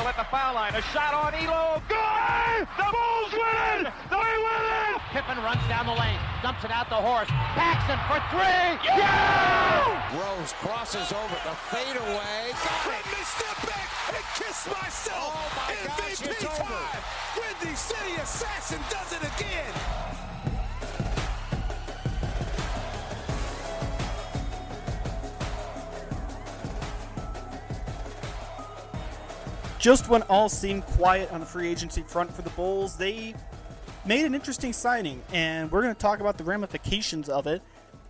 Here's at the foul line. A shot on Elo. Good! The Bulls win it! They win it! Pippen runs down the lane, dumps it out the Horace. Paxson for three. Yeah! Rose crosses over the fadeaway. Let me step back and kiss myself. Oh my gosh, MVP it's over. time. Windy City Assassin does it again. Just when all seemed quiet on the free agency front for the Bulls, they made an interesting signing, and we're going to talk about the ramifications of it.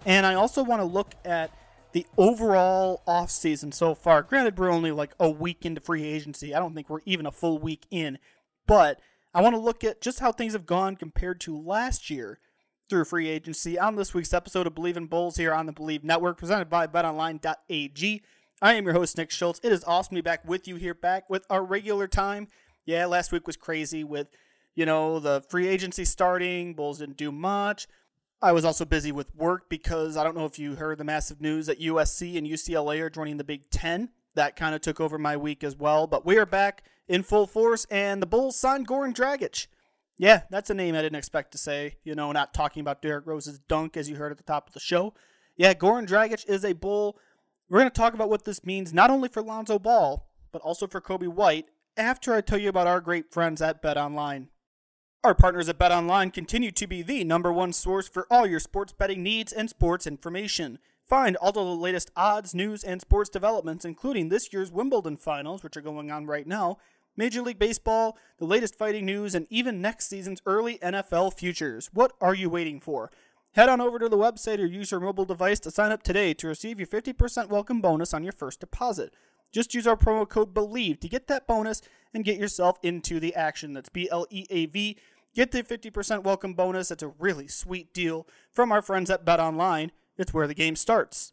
And I also want to look at the overall offseason so far. Granted, we're only like a week into free agency. I don't think we're even a full week in. But I want to look at just how things have gone compared to last year through free agency on this week's episode of Bleav in Bulls here on the Bleav Network, presented by betonline.ag. I am your host, Nick Schultz. It is awesome to be back with you here, back with our regular time. Yeah, last week was crazy with, you know, the free agency starting. Bulls didn't do much. I was also busy with work because I don't know if you heard the massive news that USC and UCLA are joining the Big Ten. That kind of took over my week as well. But we are back in full force, and the Bulls signed Goran Dragic. Yeah, that's a name I didn't expect to say. You know, not talking about Derrick Rose's dunk as you heard at the top of the show. Yeah, Goran Dragic is a Bull. We're going to talk about what this means not only for Lonzo Ball, but also for Coby White after I tell you about our great friends at Bet Online. Our partners at Bet Online continue to be the number one source for all your sports betting needs and sports information. Find all the latest odds, news, and sports developments, including this year's Wimbledon finals, which are going on right now, Major League Baseball, the latest fighting news, and even next season's early NFL futures. What are you waiting for? Head on over to the website or use your mobile device to sign up today to receive your 50% welcome bonus on your first deposit. Just use our promo code BLEAV to get that bonus and get yourself into the action. That's B L E A V. Get the 50% welcome bonus. It's a really sweet deal from our friends at Bet Online. It's where the game starts.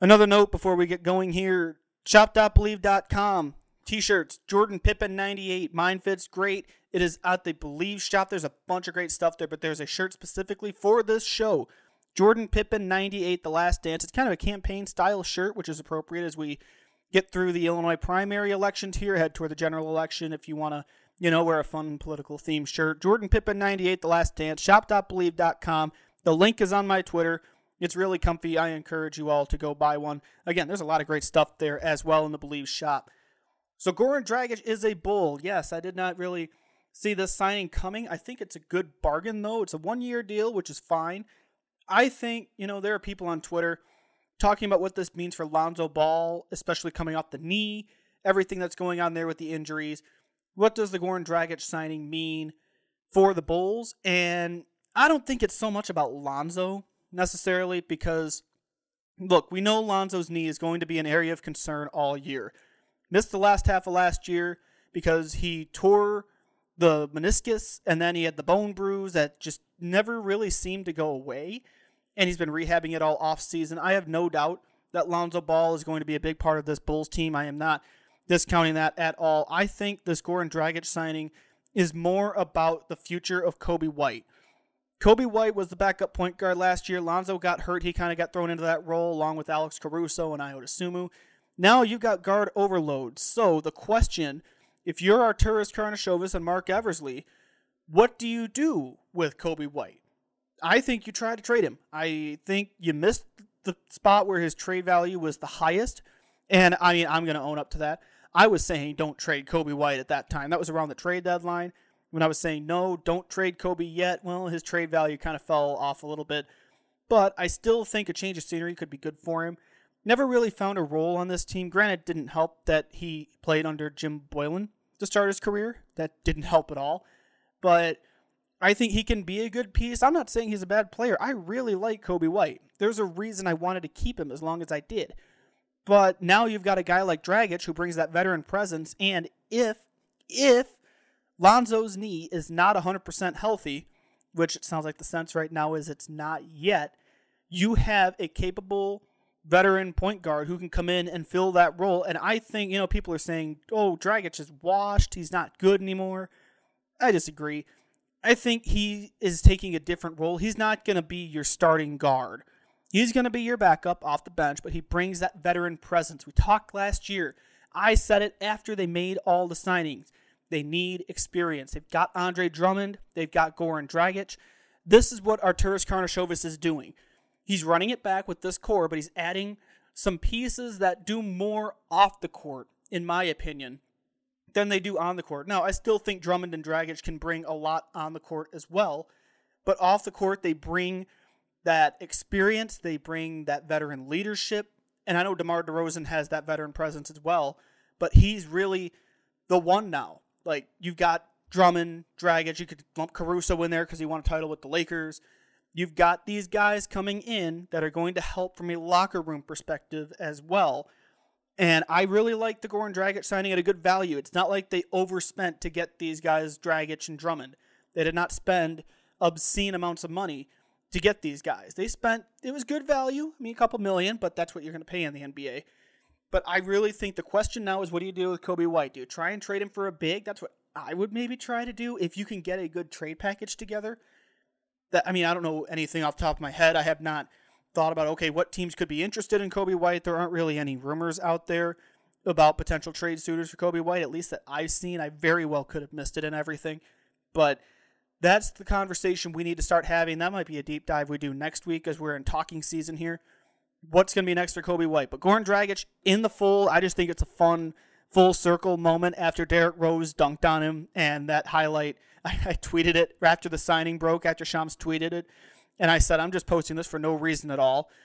Another note before we get going here shop.bleav.com. T shirts, Jordan Pippen 98. Mine fits great. It is at the Bleav shop. There's a bunch of great stuff there, but there's a shirt specifically for this show. Jordan Pippen 98, The Last Dance. It's kind of a campaign style shirt, which is appropriate as we get through the Illinois primary elections here, head toward the general election if you want to, you know, wear a fun political themed shirt. Jordan Pippen 98, The Last Dance, shop.bleav.com. The link is on my Twitter. It's really comfy. I encourage you all to go buy one. Again, there's a lot of great stuff there as well in the Bleav shop. So Goran Dragic is a bull. Yes, I did not really see this signing coming. I think it's a good bargain though. It's a one-year deal, which is fine. I think, you know, there are people on Twitter talking about what this means for Lonzo Ball, especially coming off the knee, everything that's going on there with the injuries. What does the Goran Dragic signing mean for the Bulls? And I don't think it's so much about Lonzo necessarily because look, we know Lonzo's knee is going to be an area of concern all year. Missed the last half of last year because he tore the meniscus and then he had the bone bruise that just never really seemed to go away. And he's been rehabbing it all off season. I have no doubt that Lonzo Ball is going to be a big part of this Bulls team. I am not discounting that at all. I think this Goran Dragic signing is more about the future of Coby White. Coby White was the backup point guard last year. Lonzo got hurt. He kind of got thrown into that role along with Alex Caruso and Ayo Dosunmu. Now you've got guard overload. So the question, if you're Arturas Karnisovas and Marc Eversley, what do you do with Coby White? I think you try to trade him. I think you missed the spot where his trade value was the highest. And I mean, I'm going to own up to that. I was saying don't trade Coby White at that time. That was around the trade deadline when I was saying no, don't trade Coby yet. Well, his trade value kind of fell off a little bit. But I still think a change of scenery could be good for him. Never really found a role on this team. Granted, didn't help that he played under Jim Boylen to start his career. That didn't help at all. But I think he can be a good piece. I'm not saying he's a bad player. I really like Coby White. There's a reason I wanted to keep him as long as I did. But now you've got a guy like Dragic who brings that veteran presence. And if, if Lonzo's knee is not 100% healthy, which it sounds like the sense right now is it's not yet, you have a capable veteran point guard who can come in and fill that role. And I think, you know, people are saying, oh, Dragic is washed. He's not good anymore. I disagree. I think he is taking a different role. He's not going to be your starting guard. He's going to be your backup off the bench, but he brings that veteran presence. We talked last year. I said it after they made all the signings. They need experience. They've got Andre Drummond. They've got Goran Dragic. This is what Arturas Karnisovas is doing. He's running it back with this core, but he's adding some pieces that do more off the court, in my opinion, than they do on the court. Now, I still think Drummond and Dragic can bring a lot on the court as well, but off the court, they bring that experience, they bring that veteran leadership, and I know DeMar DeRozan has that veteran presence as well, but he's really the one now. Like, you've got Drummond, Dragic, you could lump Caruso in there because he won a title with the Lakers. You've got these guys coming in that are going to help from a locker room perspective as well. And I really like the Goran Dragic signing at a good value. It's not like they overspent to get these guys, Dragic and Drummond. They did not spend obscene amounts of money to get these guys. They spent, it was good value. I mean, a couple million, but that's what you're going to pay in the NBA. But I really think the question now is what do you do with Coby White? Do you try and trade him for a big? That's what I would maybe try to do if you can get a good trade package together. That I mean, I don't know anything off the top of my head. I have not thought about okay, what teams could be interested in Coby White. There aren't really any rumors out there about potential trade suitors for Coby White, at least that I've seen. I very well could have missed it and everything. But that's the conversation we need to start having. That might be a deep dive we do next week as we're in talking season here. What's going to be next for Coby White? But Goran Dragic in the full, I just think it's a fun full circle moment after Derrick Rose dunked on him and that highlight. I, I tweeted it after the signing broke, after Shams tweeted it. And I said, I'm just posting this for no reason at all.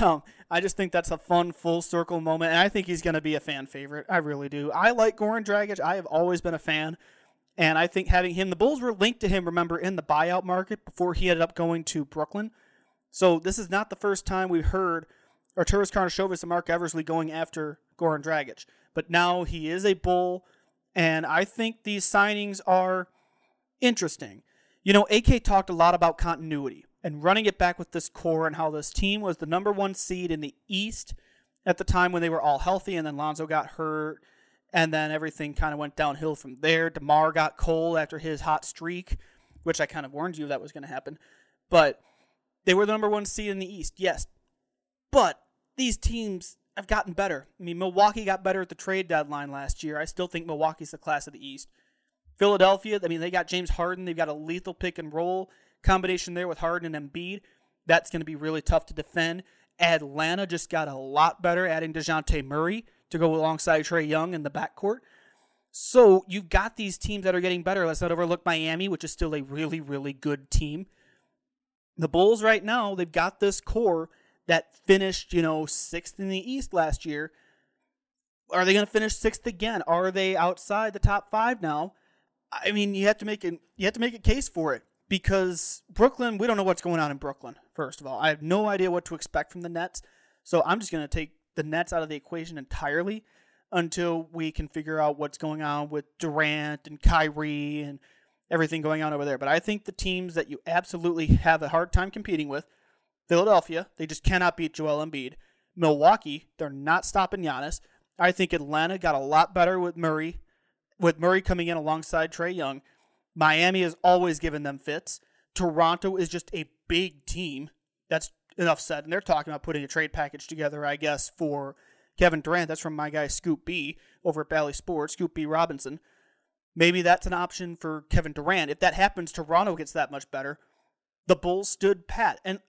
Um, I just think that's a fun full circle moment, and I think he's going to be a fan favorite. I really do. I like Goran Dragic. I have always been a fan, and I think having him, the Bulls were linked to him. Remember in the buyout market before he ended up going to Brooklyn. So this is not the first time we've heard Arturas Karnisovas and Marc Eversley going after Goran Dragic but now he is a bull, and I think these signings are interesting. You know, AK talked a lot about continuity and running it back with this core and how this team was the number one seed in the East at the time when they were all healthy, and then Lonzo got hurt, and then everything kind of went downhill from there. DeMar got cold after his hot streak, which I kind of warned you that was going to happen. But they were the number one seed in the East, yes. But these teams have gotten better. I mean, Milwaukee got better at the trade deadline last year. I still think Milwaukee's the class of the East. Philadelphia, I mean, they got James Harden. They've got a lethal pick and roll combination there with Harden and Embiid. That's going to be really tough to defend. Atlanta just got a lot better, adding Dejounte Murray to go alongside Trae Young in the backcourt. So you've got these teams that are getting better. Let's not overlook Miami, which is still a really, really good team. The Bulls right now, they've got this core that finished, you know, sixth in the East last year. Are they going to finish sixth again? Are they outside the top five now? I mean, you have to make it. You have to make a case for it because Brooklyn. We don't know what's going on in Brooklyn. First of all, I have no idea what to expect from the Nets. So I'm just going to take the Nets out of the equation entirely until we can figure out what's going on with Durant and Kyrie and everything going on over there. But I think the teams that you absolutely have a hard time competing with Philadelphia, they just cannot beat Joel Embiid. Milwaukee, they're not stopping Giannis. I think Atlanta got a lot better with Murray, with Murray coming in alongside Trae Young. Miami has always given them fits. Toronto is just a big team. That's enough said. And they're talking about putting a trade package together, I guess, for Kevin Durant. That's from my guy Scoop B over at Bally Sports, Scoop B Robinson. Maybe that's an option for Kevin Durant. If that happens, Toronto gets that much better. The Bulls stood pat. And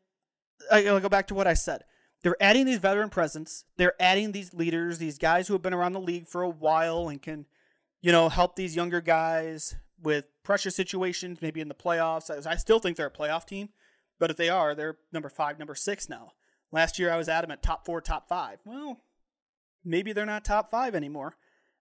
I'll go back to what I said. They're adding these veteran presence. They're adding these leaders, these guys who have been around the league for a while and can, you know, help these younger guys with pressure situations, maybe in the playoffs. I still think they're a playoff team, but if they are, they're number five, number six now. Last year I was adamant top four, top five. Well, maybe they're not top five anymore.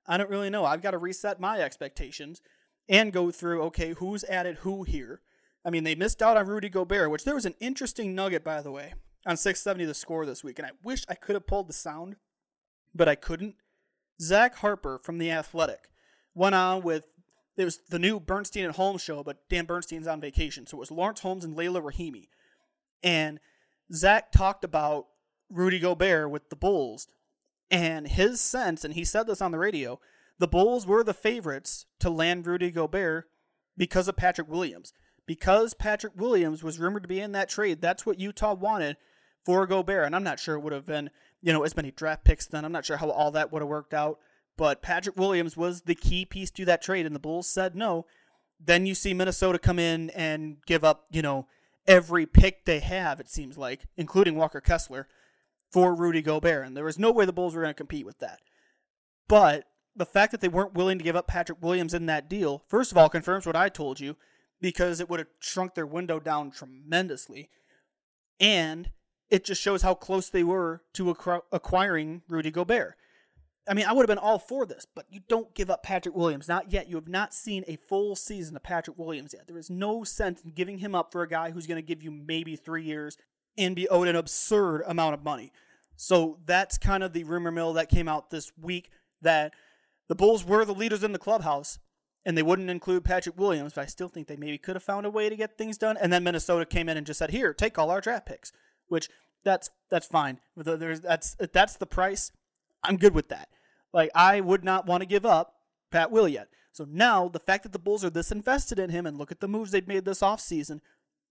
I don't really know. I've got to reset my expectations and go through okay, who's added who here I mean, they missed out on Rudy Gobert, which there was an interesting nugget, by the way, on 670 the score this week, and I wish I could have pulled the sound, but I couldn't. Zach Harper from The Athletic went on with it was the new Bernstein and Holmes show, but Dan Bernstein's on vacation, so it was Lawrence Holmes and Layla Rahimi, and Zach talked about Rudy Gobert with the Bulls. And his sense, and he said this on the radio, the Bulls were the favorites to land Rudy Gobert because of Patrick Williams. Because Patrick Williams was rumored to be in that trade, that's what Utah wanted for Gobert. And I'm not sure it would have been, you know, as many draft picks then. I'm not sure how all that would have worked out. But Patrick Williams was the key piece to that trade, and the Bulls said no. Then you see Minnesota come in and give up, you know, every pick they have, it seems like, including Walker Kessler, for Rudy Gobert. And there was no way the Bulls were going to compete with that. But the fact that they weren't willing to give up Patrick Williams in that deal, first of all, confirms what I told you, because it would have shrunk their window down tremendously. And it just shows how close they were to acquiring Rudy Gobert. I mean, I would have been all for this, but you don't give up Patrick Williams. Not yet. You have not seen a full season of Patrick Williams yet. There is no sense in giving him up for a guy who's going to give you maybe three years and be owed an absurd amount of money. So that's kind of the rumor mill that came out this week that the Bulls were the leaders in the clubhouse and they wouldn't include Patrick Williams, but I still think they maybe could have found a way to get things done. And then Minnesota came in and just said, "Here, take all our draft picks," which that's that's fine. There's that's that's the price. I'm good with that. Like I would not want to give up Pat Will yet. So now the fact that the Bulls are this invested in him and look at the moves they've made this offseason,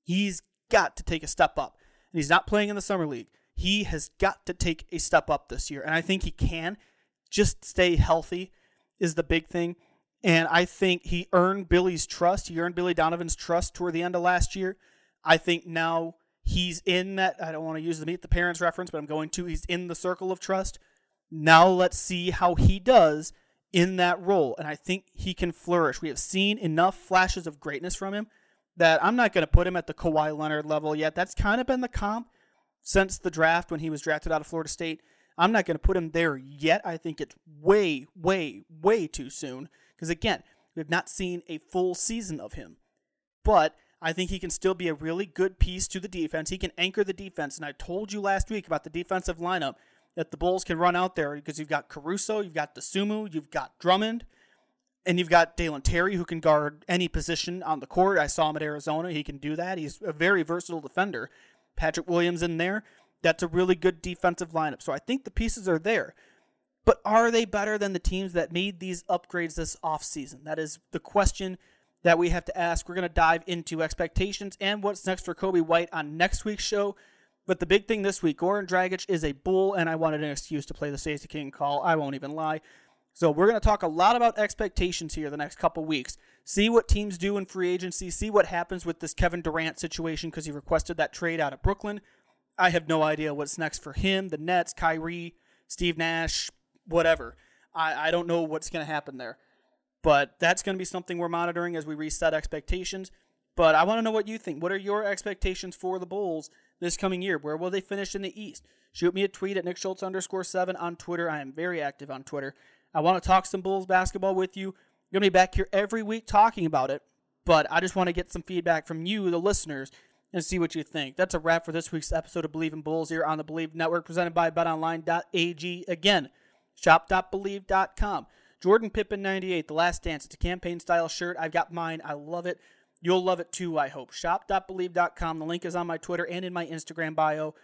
he's got to take a step up. And he's not playing in the summer league. He has got to take a step up this year. And I think he can. Just stay healthy is the big thing. And I think he earned Billy's trust. He earned Billy Donovan's trust toward the end of last year. I think now he's in that. I don't want to use the meet the parents reference, but I'm going to. He's in the circle of trust. Now let's see how he does in that role. And I think he can flourish. We have seen enough flashes of greatness from him that I'm not going to put him at the Kawhi Leonard level yet. That's kind of been the comp since the draft when he was drafted out of Florida State. I'm not going to put him there yet. I think it's way, way, way too soon. Because again, we've not seen a full season of him. But I think he can still be a really good piece to the defense. He can anchor the defense. And I told you last week about the defensive lineup that the Bulls can run out there because you've got Caruso, you've got Dosunmu, you've got Drummond, and you've got Dalen Terry who can guard any position on the court. I saw him at Arizona. He can do that. He's a very versatile defender. Patrick Williams in there. That's a really good defensive lineup. So I think the pieces are there. But are they better than the teams that made these upgrades this offseason? That is the question that we have to ask. We're going to dive into expectations and what's next for Coby White on next week's show. But the big thing this week, Goran Dragic is a bull, and I wanted an excuse to play the Stacey King call. I won't even lie. So we're going to talk a lot about expectations here the next couple weeks. See what teams do in free agency. See what happens with this Kevin Durant situation because he requested that trade out of Brooklyn. I have no idea what's next for him, the Nets, Kyrie, Steve Nash, whatever. I, I don't know what's going to happen there. But that's going to be something we're monitoring as we reset expectations. But I want to know what you think. What are your expectations for the Bulls this coming year? Where will they finish in the East? Shoot me a tweet at Nick Schultz underscore seven on Twitter. I am very active on Twitter. I want to talk some Bulls basketball with you. Going to be back here every week talking about it. But I just want to get some feedback from you, the listeners, and see what you think. That's a wrap for this week's episode of Bleav in Bulls here on the Bleav Network, presented by BetOnline.ag. Again, shop.bleav.com. Jordan Pippen 98, The Last Dance. It's a campaign style shirt. I've got mine. I love it. You'll love it too, I hope. Shop.bleav.com. The link is on my Twitter and in my Instagram bio.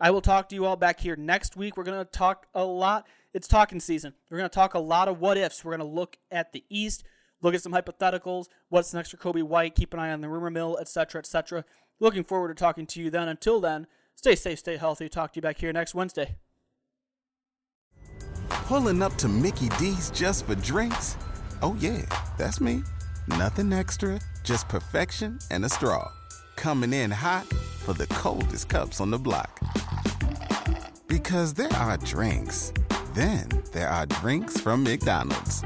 I will talk to you all back here next week. We're going to talk a lot. It's talking season. We're going to talk a lot of what ifs. We're going to look at the East, look at some hypotheticals, what's next for Coby White, keep an eye on the rumor mill, etc., etc. Looking forward to talking to you then. Until then, stay safe, stay healthy. Talk to you back here next Wednesday. Pulling up to Mickey D's just for drinks? Oh, yeah, that's me. Nothing extra, just perfection and a straw. Coming in hot for the coldest cups on the block. Because there are drinks, then there are drinks from McDonald's.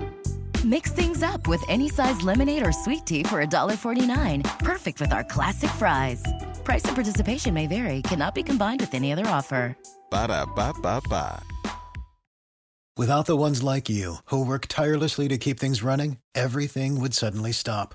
Mix things up with any size lemonade or sweet tea for $1.49. Perfect with our classic fries. Price and participation may vary, cannot be combined with any other offer. Ba da ba ba ba. Without the ones like you, who work tirelessly to keep things running, everything would suddenly stop.